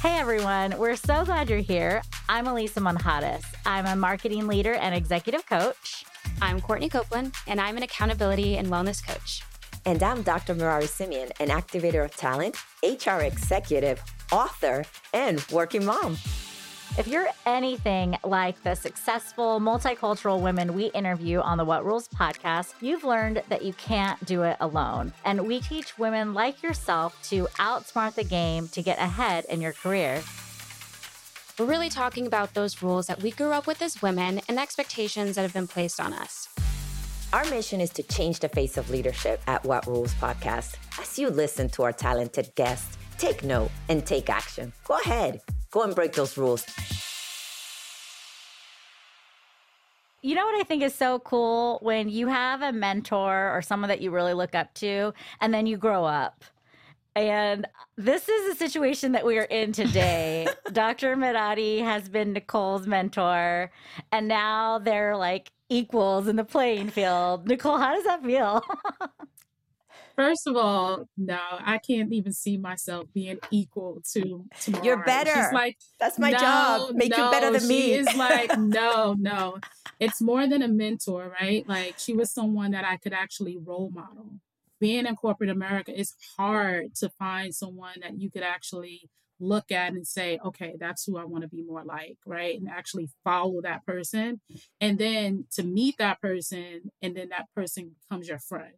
Hey everyone, we're so glad you're here. I'm Alisa Manjarrez. I'm a marketing leader and executive coach. I'm Courtney Copelin, and I'm an accountability and wellness coach. And I'm Dr. Merary Simeon, an activator of talent, HR executive, author, and working mom. If you're anything like the successful multicultural women we interview on the What Rules podcast, you've learned that you can't do it alone. And we teach women like yourself to outsmart the game to get ahead in your career. We're really talking about those rules that we grew up with as women and the expectations that have been placed on us. Our mission is to change the face of leadership at What Rules Podcast. As you listen to our talented guests, take note and take action. Go ahead, go and break those rules. You know what I think is so cool when you have a mentor or someone that you really look up to, and then you grow up. And this is a situation that we are in today. Dr. Merary has been Nicole's mentor, and now they're like equals in the playing field. Nicole, how does that feel? First of all, no, I can't even see myself being equal to tomorrow. You're better. She's like, That's my no, job. Make no. you better than she me. is like, no, no. It's more than a mentor, right? Like she was someone that I could actually role model. Being in corporate America, it's hard to find someone that you could actually look at and say, okay, that's who I want to be more like, right? And actually follow that person. And then to meet that person, and then that person becomes your friend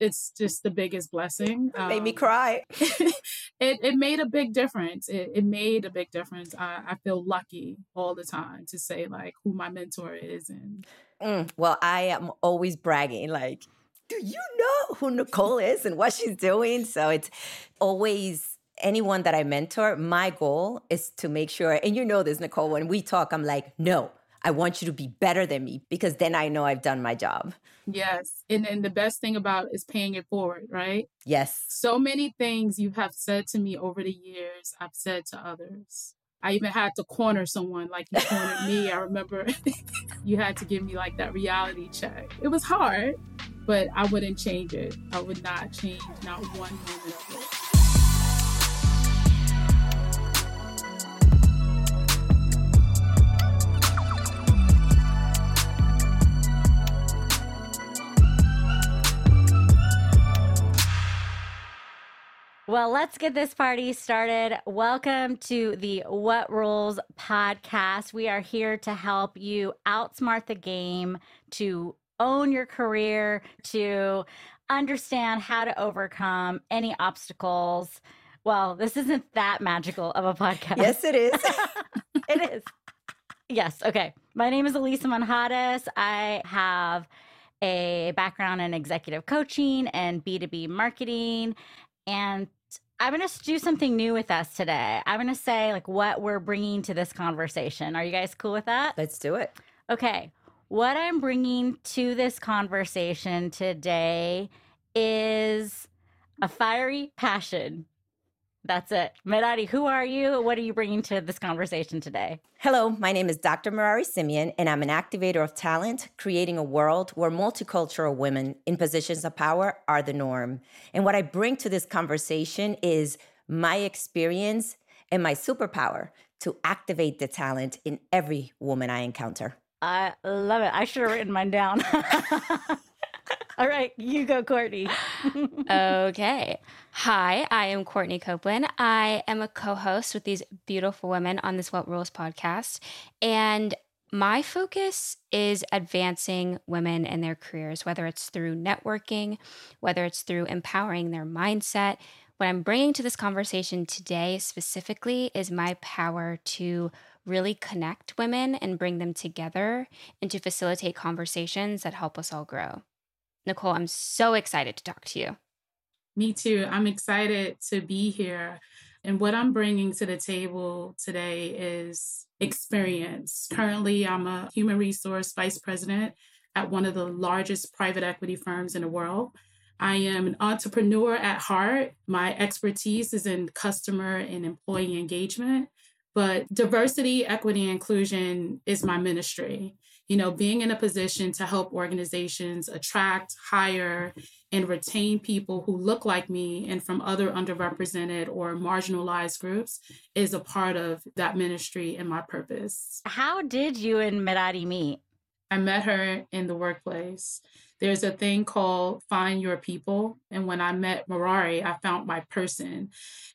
it's just the biggest blessing. Um, made me Um, cry. it, it made a big difference. It, it made a big difference. I, I feel lucky all the time to say like who my mentor is and Mm, well, I am always bragging, like, do you know who Nicole is and what she's doing? So it's always anyone that I mentor, my goal is to make sure, and you know this, Nicole, when we talk, I'm like, no, I want you to be better than me because then I know I've done my job. yes. And then the best thing about it is paying it forward, right? Yes. So many things you have said to me over the years, I've said to others. I even had to corner someone like you cornered me. I remember you had to give me like that reality check. It was hard, but I wouldn't change it. I would not change not one moment of it. Well, let's get this party started. Welcome to the What Rules podcast. We are here to help you outsmart the game, to own your career, to understand how to overcome any obstacles. Well, this isn't that magical of a podcast. Yes, it is. it is. Yes. Okay. My name is Alisa Manjarrez. I have a background in executive coaching and B2B marketing. And I'm going to do something new with us today. I'm going to say like what we're bringing to this conversation. Are you guys cool with that? Let's do it. Okay. What I'm bringing to this conversation today is a fiery passion. That's it. Merary, who are you? What are you bringing to this conversation today? Hello, my name is Dr. Merary Simeon, and I'm an activator of talent, creating a world where multicultural women in positions of power are the norm. And what I bring to this conversation is my experience and my superpower to activate the talent in every woman I encounter. I love it. I should have written mine down. All right, you go, Courtney. okay. Hi, I am Courtney Copelin. I am a co host with these beautiful women on this What Rules podcast. And my focus is advancing women in their careers, whether it's through networking, whether it's through empowering their mindset. What I'm bringing to this conversation today specifically is my power to really connect women and bring them together and to facilitate conversations that help us all grow. Nicole, I'm so excited to talk to you. Me too. I'm excited to be here. And what I'm bringing to the table today is experience. Currently, I'm a human resource vice president at one of the largest private equity firms in the world. I am an entrepreneur at heart. My expertise is in customer and employee engagement, but diversity, equity, inclusion is my ministry. you know, being in a position to help organizations attract, hire, and retain people who look like me and from other underrepresented or marginalized groups is a part of that ministry and my purpose. How did you and Merary meet? I met her in the workplace. There's a thing called Find Your People. And when I met Merary, I found my person.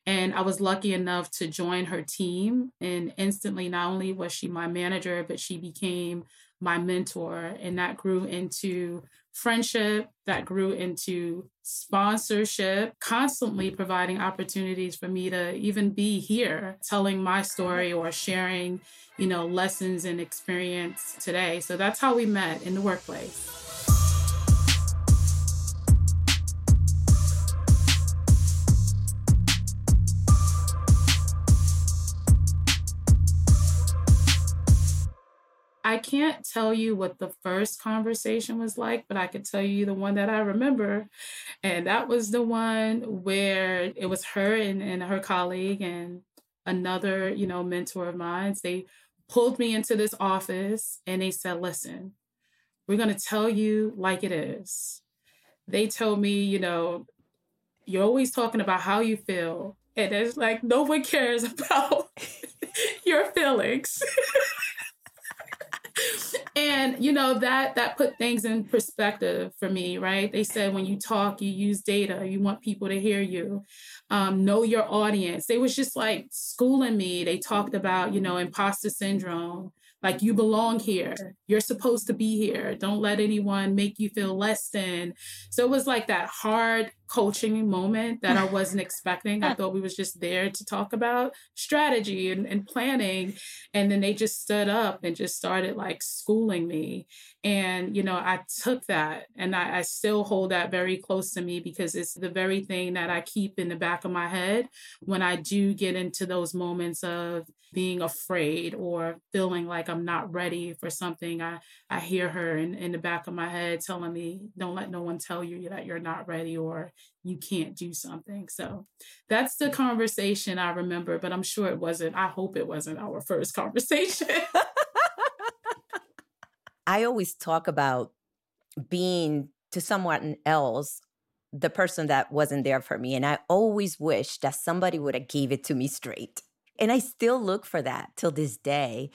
And I was lucky enough to join her team. And instantly, not only was she my manager, but she became my mentor. And that grew into friendship, that grew into sponsorship, constantly providing opportunities for me to even be here, telling my story or sharing, you know, lessons and experience today. So that's how we met in the workplace. I can't tell you what the first conversation was like, but I could tell you the one that I remember. And that was the one where it was her and, and her colleague and another, you know, mentor of mine. They pulled me into this office and they said, listen, we're going to tell you like it is. They told me, you know, you're always talking about how you feel. And it's like, no one cares about your feelings. and you know that that put things in perspective for me right they said when you talk you use data you want people to hear you um, know your audience they was just like schooling me they talked about you know imposter syndrome like you belong here. You're supposed to be here. Don't let anyone make you feel less than. So it was like that hard coaching moment that I wasn't expecting. I thought we was just there to talk about strategy and, and planning. And then they just stood up and just started like schooling me. And, you know, I took that and I, I still hold that very close to me because it's the very thing that I keep in the back of my head when I do get into those moments of being afraid or feeling like I'm not ready for something, I, I hear her in, in the back of my head telling me, don't let no one tell you that you're not ready or you can't do something. So that's the conversation I remember, but I'm sure it wasn't, I hope it wasn't our first conversation. I always talk about being to someone else the person that wasn't there for me and i always wish that somebody would have gave it to me straight and I still look for that till this day.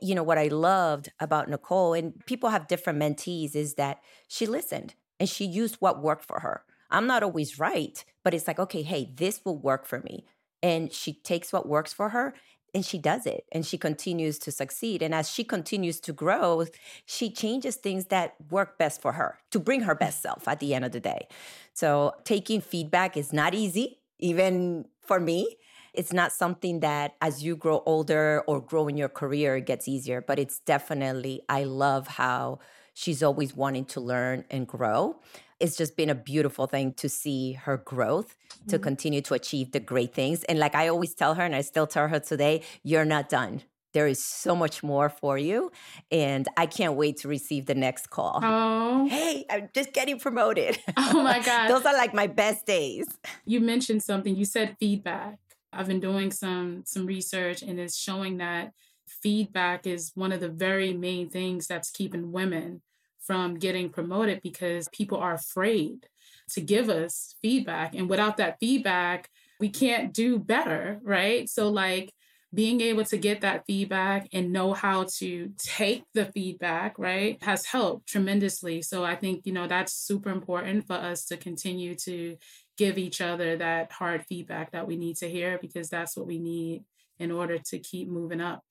You know, what I loved about Nicole, and people have different mentees, is that she listened and she used what worked for her. I'm not always right, but it's like, okay, hey, this will work for me. And she takes what works for her and she does it and she continues to succeed. And as she continues to grow, she changes things that work best for her to bring her best self at the end of the day. So taking feedback is not easy, even for me it's not something that as you grow older or grow in your career, it gets easier, but it's definitely, I love how she's always wanting to learn and grow. It's just been a beautiful thing to see her growth mm-hmm. to continue to achieve the great things. And like I always tell her, and I still tell her today, you're not done there is so much more for you. And I can't wait to receive the next call. Oh. Hey, I'm just getting promoted. Oh my God. Those are like my best days. You mentioned something. You said feedback. I've been doing some some research and it's showing that feedback is one of the very main things that's keeping women from getting promoted because people are afraid to give us feedback and without that feedback we can't do better, right? So like being able to get that feedback and know how to take the feedback, right, has helped tremendously. So I think, you know, that's super important for us to continue to give each other that hard feedback that we need to hear because that's what we need in order to keep moving up.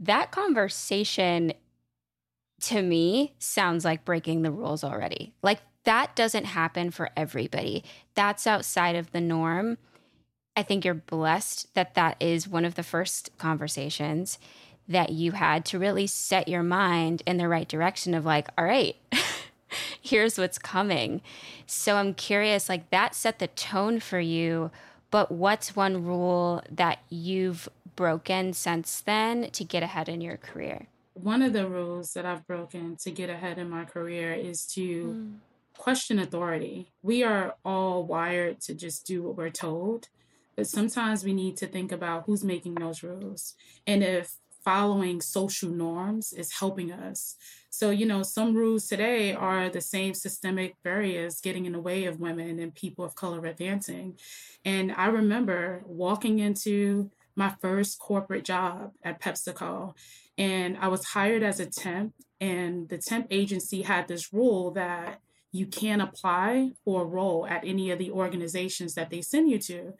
That conversation to me sounds like breaking the rules already. Like that doesn't happen for everybody. That's outside of the norm. I think you're blessed that that is one of the first conversations that you had to really set your mind in the right direction of like, all right, here's what's coming. So I'm curious, like that set the tone for you, but what's one rule that you've broken since then to get ahead in your career? One of the rules that I've broken to get ahead in my career is to mm. question authority. We are all wired to just do what we're told, but sometimes we need to think about who's making those rules. And if following social norms is helping us. So, you know, some rules today are the same systemic barriers getting in the way of women and people of color advancing. And I remember walking into my first corporate job at PepsiCo, and I was hired as a temp, and the temp agency had this rule that you can't apply for a role at any of the organizations that they send you to.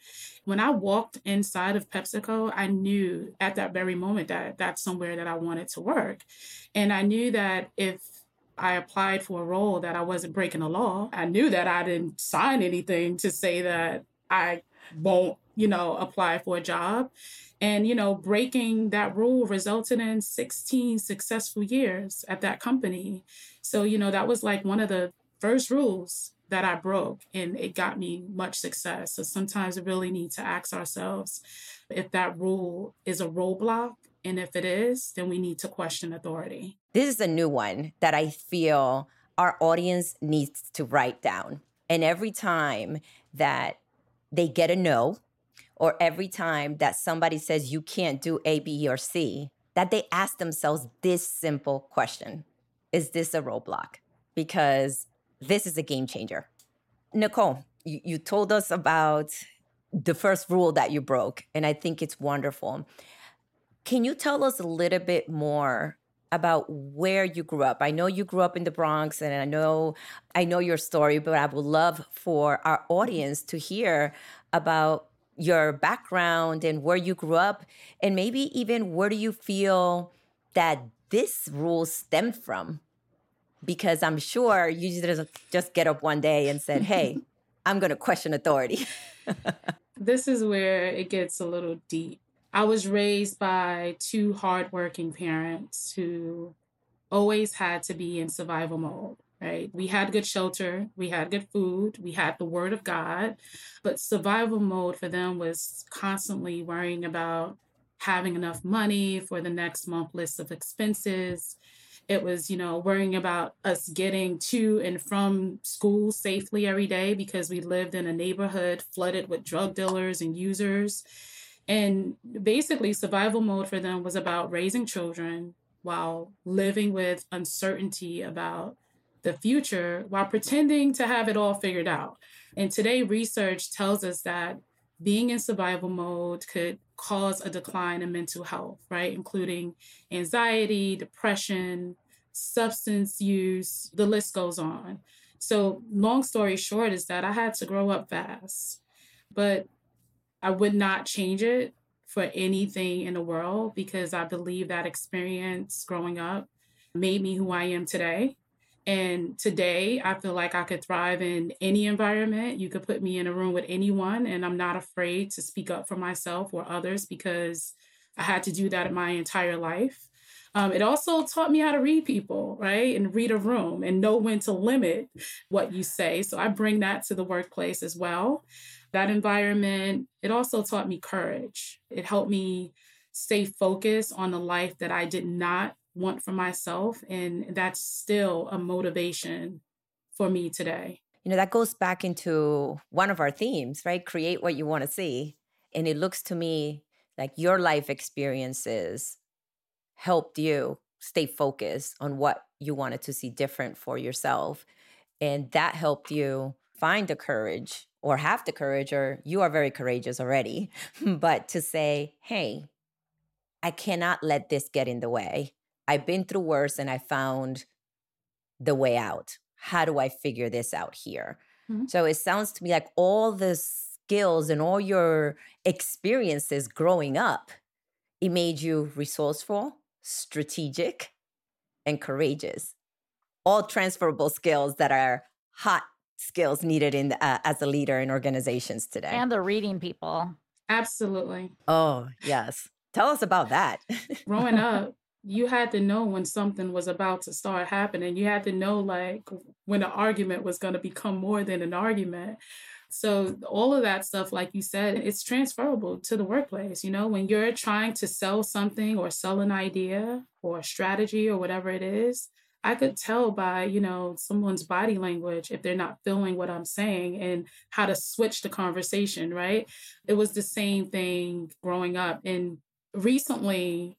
When I walked inside of PepsiCo, I knew at that very moment that that's somewhere that I wanted to work. And I knew that if I applied for a role that I wasn't breaking the law, I knew that I didn't sign anything to say that I won't, you know, apply for a job. And, you know, breaking that rule resulted in 16 successful years at that company. So, you know, that was like one of the first rules that I broke, and it got me much success. So sometimes we really need to ask ourselves if that rule is a roadblock. And if it is, then we need to question authority. This is a new one that I feel our audience needs to write down. And every time that they get a no, or every time that somebody says you can't do A, B, or C, that they ask themselves this simple question Is this a roadblock? Because this is a game changer. Nicole, you, you told us about the first rule that you broke, and I think it's wonderful. Can you tell us a little bit more about where you grew up? I know you grew up in the Bronx and I know I know your story, but I would love for our audience to hear about your background and where you grew up and maybe even where do you feel that this rule stemmed from? because I'm sure you just just get up one day and said, "Hey, I'm going to question authority." this is where it gets a little deep. I was raised by two hardworking parents who always had to be in survival mode. Right? We had good shelter, we had good food, we had the word of God, but survival mode for them was constantly worrying about having enough money for the next month list of expenses it was, you know, worrying about us getting to and from school safely every day because we lived in a neighborhood flooded with drug dealers and users. And basically, survival mode for them was about raising children while living with uncertainty about the future while pretending to have it all figured out. And today, research tells us that being in survival mode could cause a decline in mental health, right? Including anxiety, depression, substance use, the list goes on. So, long story short, is that I had to grow up fast, but I would not change it for anything in the world because I believe that experience growing up made me who I am today. And today, I feel like I could thrive in any environment. You could put me in a room with anyone, and I'm not afraid to speak up for myself or others because I had to do that in my entire life. Um, it also taught me how to read people, right? And read a room and know when to limit what you say. So I bring that to the workplace as well. That environment, it also taught me courage. It helped me stay focused on the life that I did not want for myself. And that's still a motivation for me today. You know, that goes back into one of our themes, right? Create what you want to see. And it looks to me like your life experiences helped you stay focused on what you wanted to see different for yourself. And that helped you find the courage or have the courage, or you are very courageous already, but to say, hey, I cannot let this get in the way. I've been through worse and I found the way out. How do I figure this out here? Mm-hmm. So it sounds to me like all the skills and all your experiences growing up, it made you resourceful, strategic, and courageous. All transferable skills that are hot skills needed in uh, as a leader in organizations today. And the reading people. Absolutely. Oh, yes. Tell us about that. Growing up, you had to know when something was about to start happening. You had to know like when an argument was going to become more than an argument. So all of that stuff, like you said, it's transferable to the workplace. You know, when you're trying to sell something or sell an idea or a strategy or whatever it is, I could tell by, you know, someone's body language if they're not feeling what I'm saying and how to switch the conversation, right? It was the same thing growing up. And recently,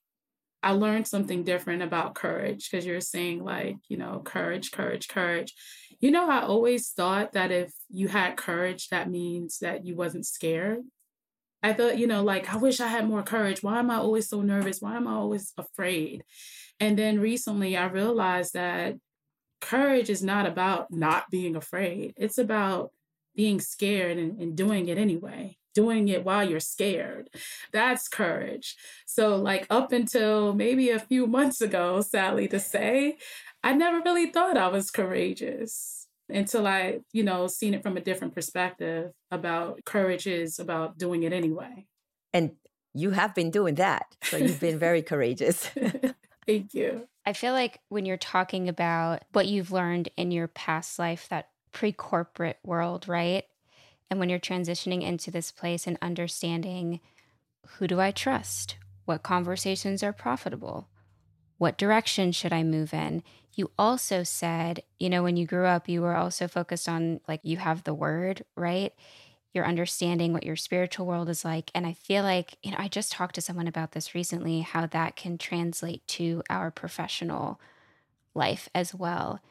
I learned something different about courage because you're saying, like, you know, courage, courage, courage. You know, I always thought that if you had courage, that means that you wasn't scared. I thought, you know, like, I wish I had more courage. Why am I always so nervous? Why am I always afraid? And then recently I realized that courage is not about not being afraid, it's about being scared and, and doing it anyway doing it while you're scared. That's courage. So, like, up until maybe a few months ago, sadly to say, I never really thought I was courageous until I, you know, seen it from a different perspective about courage is about doing it anyway. And you have been doing that. So, you've been very courageous. Thank you. I feel like when you're talking about what you've learned in your past life, that pre corporate world, right? And when you're transitioning into this place and understanding who do I trust? What conversations are profitable? What direction should I move in? You also said, you know, when you grew up, you were also focused on like you have the word, right? You're understanding what your spiritual world is like. And I feel like, you know, I just talked to someone about this recently, how that can translate to our professional life as well.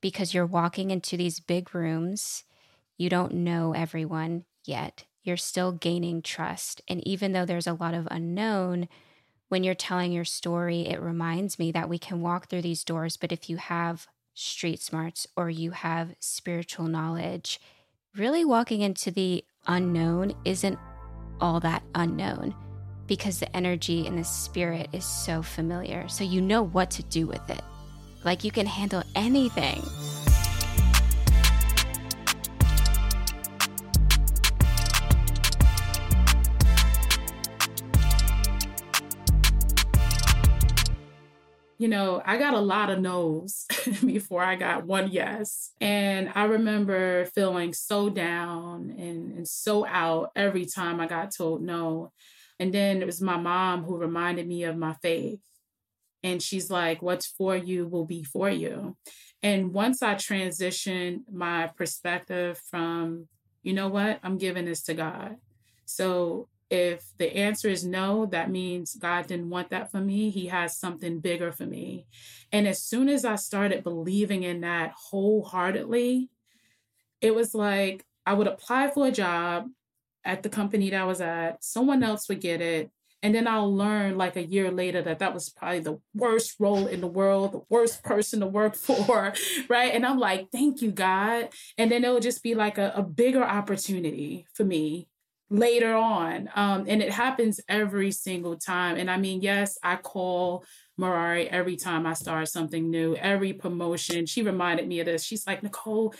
Because you're walking into these big rooms you don't know everyone yet. You're still gaining trust. And even though there's a lot of unknown, when you're telling your story, it reminds me that we can walk through these doors. But if you have street smarts or you have spiritual knowledge, really walking into the unknown isn't all that unknown because the energy and the spirit is so familiar. So you know what to do with it. Like you can handle anything. You know, I got a lot of no's before I got one yes. And I remember feeling so down and, and so out every time I got told no. And then it was my mom who reminded me of my faith. And she's like, What's for you will be for you. And once I transitioned my perspective from, you know what, I'm giving this to God. So if the answer is no, that means God didn't want that for me. He has something bigger for me. And as soon as I started believing in that wholeheartedly, it was like I would apply for a job at the company that I was at, someone else would get it. And then I'll learn like a year later that that was probably the worst role in the world, the worst person to work for, right? And I'm like, thank you, God. And then it'll just be like a, a bigger opportunity for me later on. Um, and it happens every single time. And I mean, yes, I call Merary every time I start something new, every promotion. She reminded me of this. She's like, Nicole,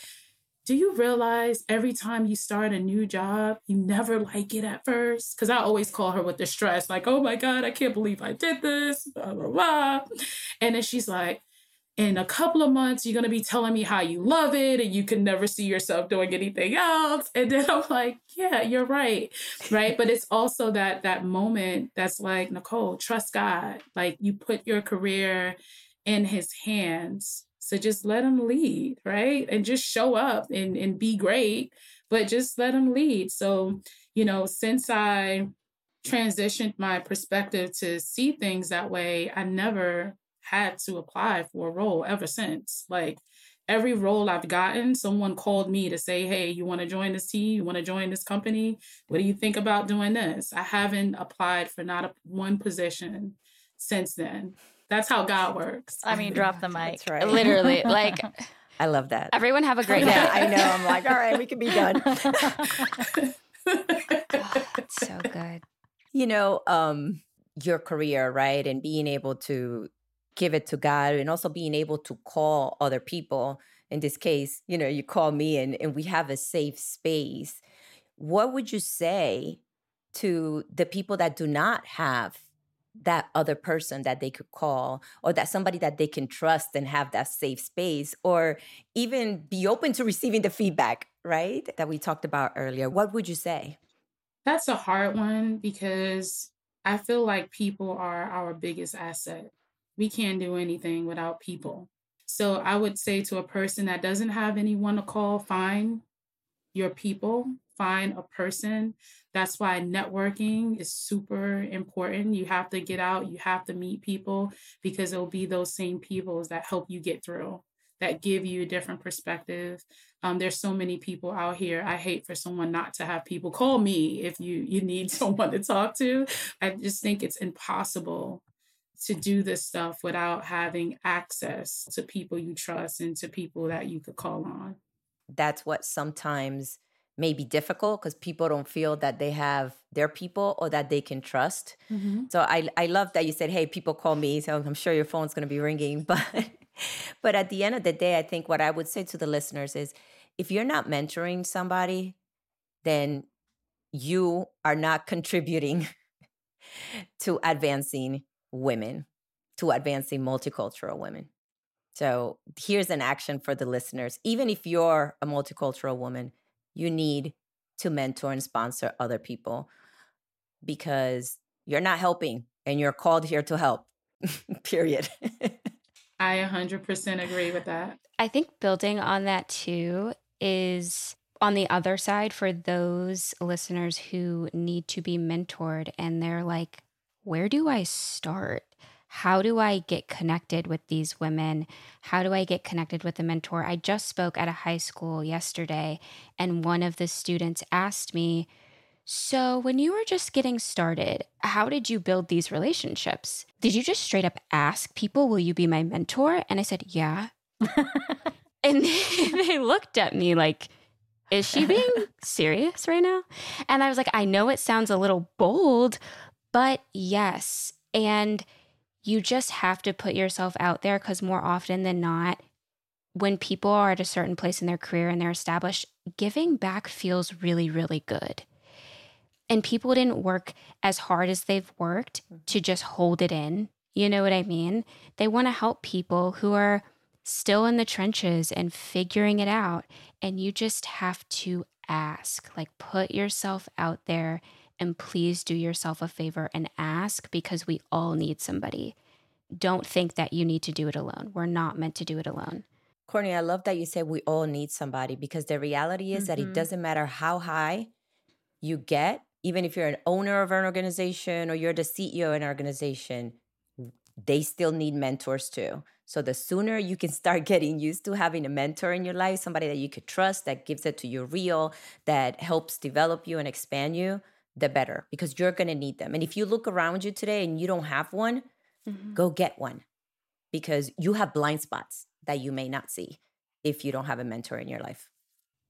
do you realize every time you start a new job, you never like it at first? Because I always call her with the stress, like, oh my God, I can't believe I did this, blah, blah, blah. And then she's like, in a couple of months, you're going to be telling me how you love it and you can never see yourself doing anything else. And then I'm like, yeah, you're right. Right. but it's also that, that moment that's like, Nicole, trust God. Like you put your career in his hands. So just let him lead. Right. And just show up and, and be great, but just let him lead. So, you know, since I transitioned my perspective to see things that way, I never had to apply for a role ever since. Like every role I've gotten, someone called me to say, Hey, you want to join this team? You want to join this company? What do you think about doing this? I haven't applied for not a, one position since then. That's how God works. I mean, drop the mic. That's right. Literally, like I love that. everyone have a great Yeah, day. I know. I'm like, all right, we can be done. Oh, so good. you know, um, your career, right? And being able to give it to God and also being able to call other people. In this case, you know, you call me and, and we have a safe space. What would you say to the people that do not have that other person that they could call or that somebody that they can trust and have that safe space or even be open to receiving the feedback, right? That we talked about earlier. What would you say? That's a hard one because I feel like people are our biggest asset. We can't do anything without people. So I would say to a person that doesn't have anyone to call, find your people, find a person. That's why networking is super important. You have to get out, you have to meet people because it'll be those same people that help you get through, that give you a different perspective. Um, there's so many people out here. I hate for someone not to have people call me if you you need someone to talk to. I just think it's impossible to do this stuff without having access to people you trust and to people that you could call on. That's what sometimes may be difficult because people don't feel that they have their people or that they can trust. Mm-hmm. So I I love that you said, "Hey, people call me." So I'm sure your phone's going to be ringing, but but at the end of the day, I think what I would say to the listeners is if you're not mentoring somebody, then you are not contributing to advancing women, to advancing multicultural women. So here's an action for the listeners. Even if you're a multicultural woman, you need to mentor and sponsor other people because you're not helping and you're called here to help. Period. I 100% agree with that. I think building on that too is on the other side for those listeners who need to be mentored and they're like, where do I start? How do I get connected with these women? How do I get connected with a mentor? I just spoke at a high school yesterday, and one of the students asked me, So, when you were just getting started, how did you build these relationships? Did you just straight up ask people, Will you be my mentor? And I said, Yeah. and they looked at me like, Is she being serious right now? And I was like, I know it sounds a little bold, but yes. And you just have to put yourself out there because more often than not, when people are at a certain place in their career and they're established, giving back feels really, really good. And people didn't work as hard as they've worked mm-hmm. to just hold it in. You know what I mean? They want to help people who are still in the trenches and figuring it out. And you just have to ask, like, put yourself out there and please do yourself a favor and ask because we all need somebody. Don't think that you need to do it alone. We're not meant to do it alone. Courtney, I love that you said we all need somebody because the reality is mm-hmm. that it mm-hmm. doesn't matter how high you get, even if you're an owner of an organization or you're the CEO of an organization, they still need mentors too. So the sooner you can start getting used to having a mentor in your life, somebody that you could trust, that gives it to you real, that helps develop you and expand you, the better because you're going to need them. And if you look around you today and you don't have one, mm-hmm. go get one because you have blind spots that you may not see if you don't have a mentor in your life.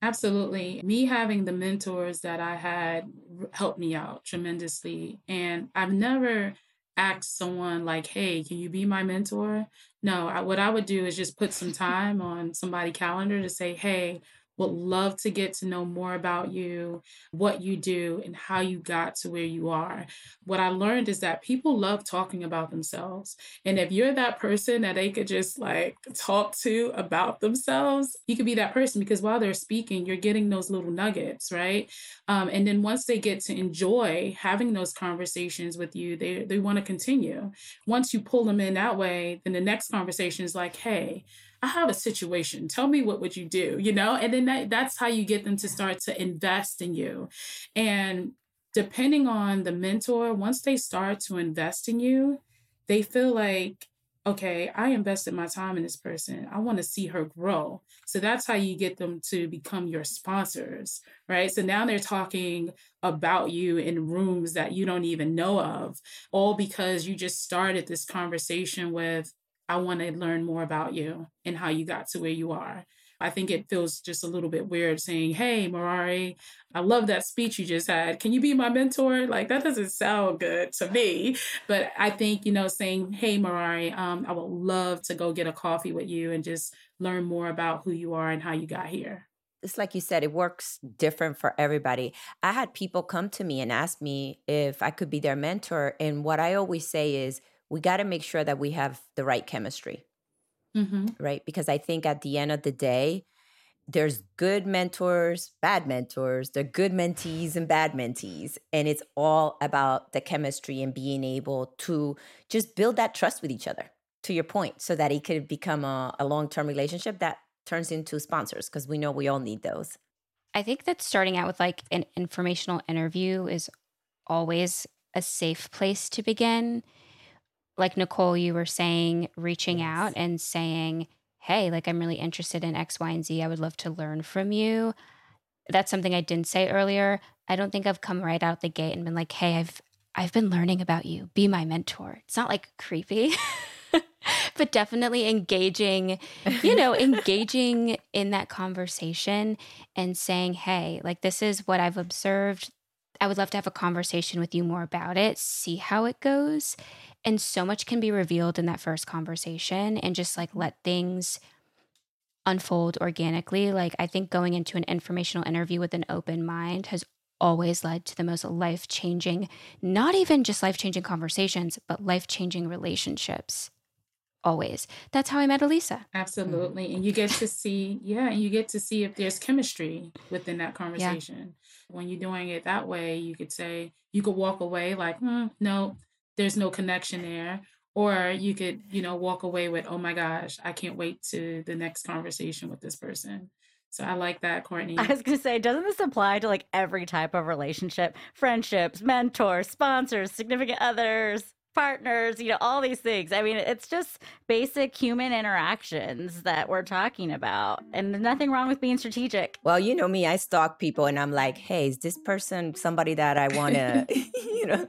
Absolutely. Me having the mentors that I had helped me out tremendously. And I've never asked someone like, hey, can you be my mentor? No, I, what I would do is just put some time on somebody's calendar to say, hey, would love to get to know more about you, what you do, and how you got to where you are. What I learned is that people love talking about themselves. And if you're that person that they could just like talk to about themselves, you could be that person because while they're speaking, you're getting those little nuggets, right? Um, and then once they get to enjoy having those conversations with you, they, they want to continue. Once you pull them in that way, then the next conversation is like, hey, I have a situation. Tell me what would you do, you know? And then that, that's how you get them to start to invest in you. And depending on the mentor, once they start to invest in you, they feel like, okay, I invested my time in this person. I want to see her grow. So that's how you get them to become your sponsors, right? So now they're talking about you in rooms that you don't even know of, all because you just started this conversation with, I want to learn more about you and how you got to where you are. I think it feels just a little bit weird saying, Hey, Merary, I love that speech you just had. Can you be my mentor? Like, that doesn't sound good to me. But I think, you know, saying, Hey, Merary, um, I would love to go get a coffee with you and just learn more about who you are and how you got here. It's like you said, it works different for everybody. I had people come to me and ask me if I could be their mentor. And what I always say is, we got to make sure that we have the right chemistry. Mm-hmm. Right. Because I think at the end of the day, there's good mentors, bad mentors, there are good mentees and bad mentees. And it's all about the chemistry and being able to just build that trust with each other, to your point, so that it could become a, a long term relationship that turns into sponsors, because we know we all need those. I think that starting out with like an informational interview is always a safe place to begin. Like Nicole, you were saying, reaching yes. out and saying, Hey, like I'm really interested in X, Y, and Z. I would love to learn from you. That's something I didn't say earlier. I don't think I've come right out the gate and been like, Hey, I've I've been learning about you. Be my mentor. It's not like creepy. but definitely engaging, you know, engaging in that conversation and saying, hey, like this is what I've observed. I would love to have a conversation with you more about it, see how it goes. And so much can be revealed in that first conversation and just like let things unfold organically. Like, I think going into an informational interview with an open mind has always led to the most life changing, not even just life changing conversations, but life changing relationships always. That's how I met Alisa. Absolutely. Mm-hmm. And you get to see, yeah, and you get to see if there's chemistry within that conversation. Yeah. When you're doing it that way, you could say, you could walk away like, hmm, no, there's no connection there. Or you could, you know, walk away with, oh my gosh, I can't wait to the next conversation with this person. So I like that, Courtney. I was going to say, doesn't this apply to like every type of relationship? Friendships, mentors, sponsors, significant others? Partners, you know, all these things. I mean, it's just basic human interactions that we're talking about. And nothing wrong with being strategic. Well, you know me, I stalk people and I'm like, hey, is this person somebody that I want to, you know,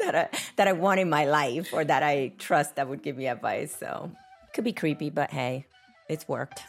that I, that I want in my life or that I trust that would give me advice? So it could be creepy, but hey, it's worked.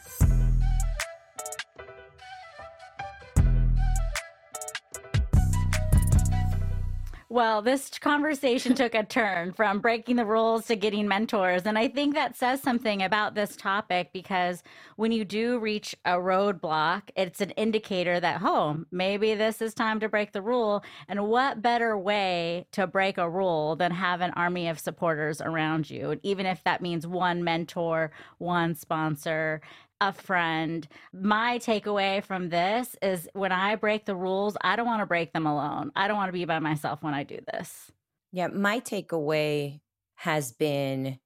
Well, this conversation took a turn from breaking the rules to getting mentors. And I think that says something about this topic because when you do reach a roadblock, it's an indicator that, oh, maybe this is time to break the rule. And what better way to break a rule than have an army of supporters around you? Even if that means one mentor, one sponsor, a friend. My takeaway from this is when I break the rules, I don't want to break them alone. I don't want to be by myself when I do this. Yeah, my takeaway has been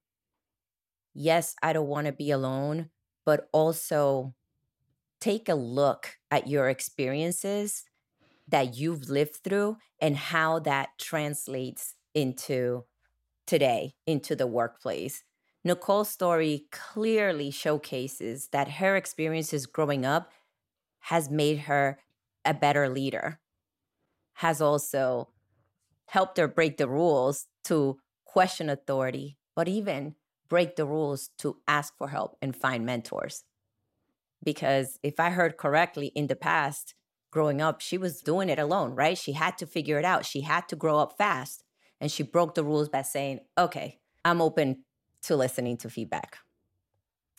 yes, I don't want to be alone, but also take a look at your experiences that you've lived through and how that translates into today, into the workplace. Nicole's story clearly showcases that her experiences growing up has made her a better leader, has also helped her break the rules to question authority, but even break the rules to ask for help and find mentors. Because if I heard correctly in the past, growing up, she was doing it alone, right? She had to figure it out. She had to grow up fast. And she broke the rules by saying, okay, I'm open to listening to feedback.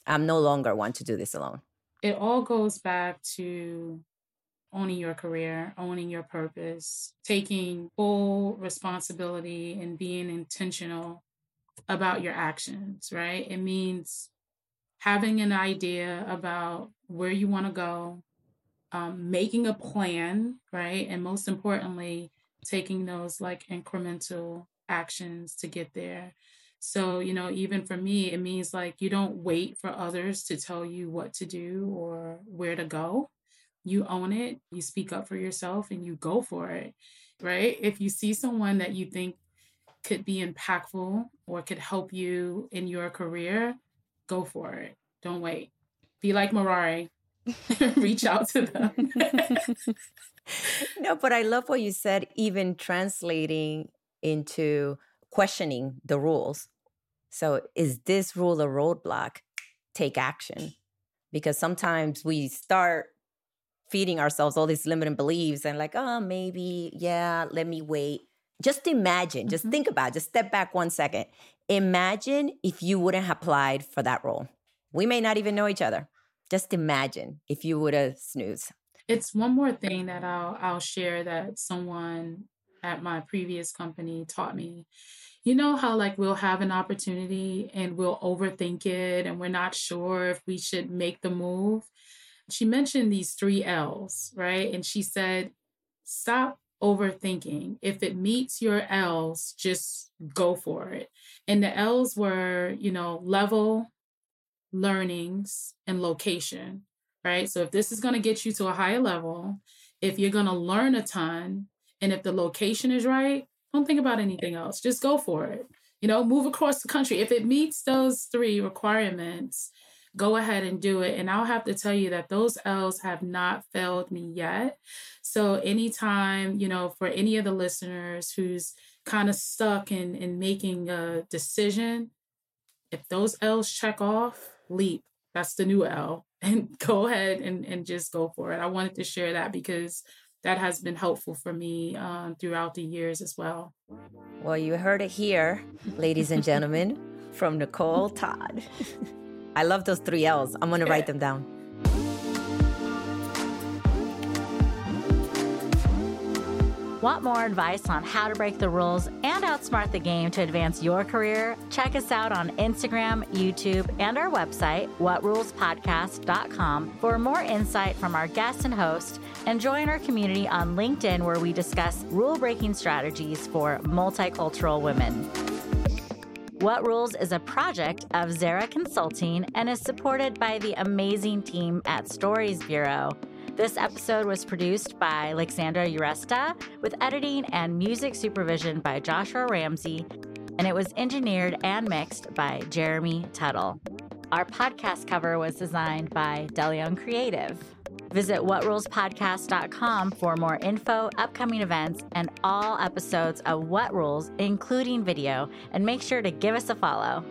I'm no longer one to do this alone. It all goes back to owning your career, owning your purpose, taking full responsibility and being intentional about your actions, right? It means having an idea about where you want to go, um, making a plan, right? And most importantly, taking those like incremental actions to get there. So, you know, even for me, it means like you don't wait for others to tell you what to do or where to go. You own it, you speak up for yourself, and you go for it, right? If you see someone that you think could be impactful or could help you in your career, go for it. Don't wait. Be like Merary. Reach out to them. no, but I love what you said, even translating into questioning the rules. So, is this rule a roadblock? Take action. Because sometimes we start feeding ourselves all these limiting beliefs and, like, oh, maybe, yeah, let me wait. Just imagine, just mm-hmm. think about it, just step back one second. Imagine if you wouldn't have applied for that role. We may not even know each other. Just imagine if you would have snoozed. It's one more thing that I'll I'll share that someone at my previous company taught me you know how like we'll have an opportunity and we'll overthink it and we're not sure if we should make the move? She mentioned these three l's right? And she said stop overthinking. If it meets your l's just go for it. And the l's were you know level learnings and location right? So if this is going to get you to a higher level, if you're going to learn a ton, and if the location is right, don't think about anything else. Just go for it. You know, move across the country. If it meets those three requirements, go ahead and do it. And I'll have to tell you that those L's have not failed me yet. So anytime, you know, for any of the listeners who's kind of stuck in in making a decision, if those L's check off, leap. That's the new L. And go ahead and, and just go for it. I wanted to share that because that has been helpful for me um, throughout the years as well. Well, you heard it here, ladies and gentlemen, from Nicole Todd. I love those three L's. I'm going to write them down. Want more advice on how to break the rules and outsmart the game to advance your career? Check us out on Instagram, YouTube, and our website, whatrulespodcast.com, for more insight from our guests and host, and join our community on LinkedIn where we discuss rule breaking strategies for multicultural women. What Rules is a project of Zara Consulting and is supported by the amazing team at Stories Bureau. This episode was produced by Alexandra Uresta with editing and music supervision by Joshua Ramsey, and it was engineered and mixed by Jeremy Tuttle. Our podcast cover was designed by Delion Creative. Visit whatrulespodcast.com for more info, upcoming events, and all episodes of What Rules, including video, and make sure to give us a follow.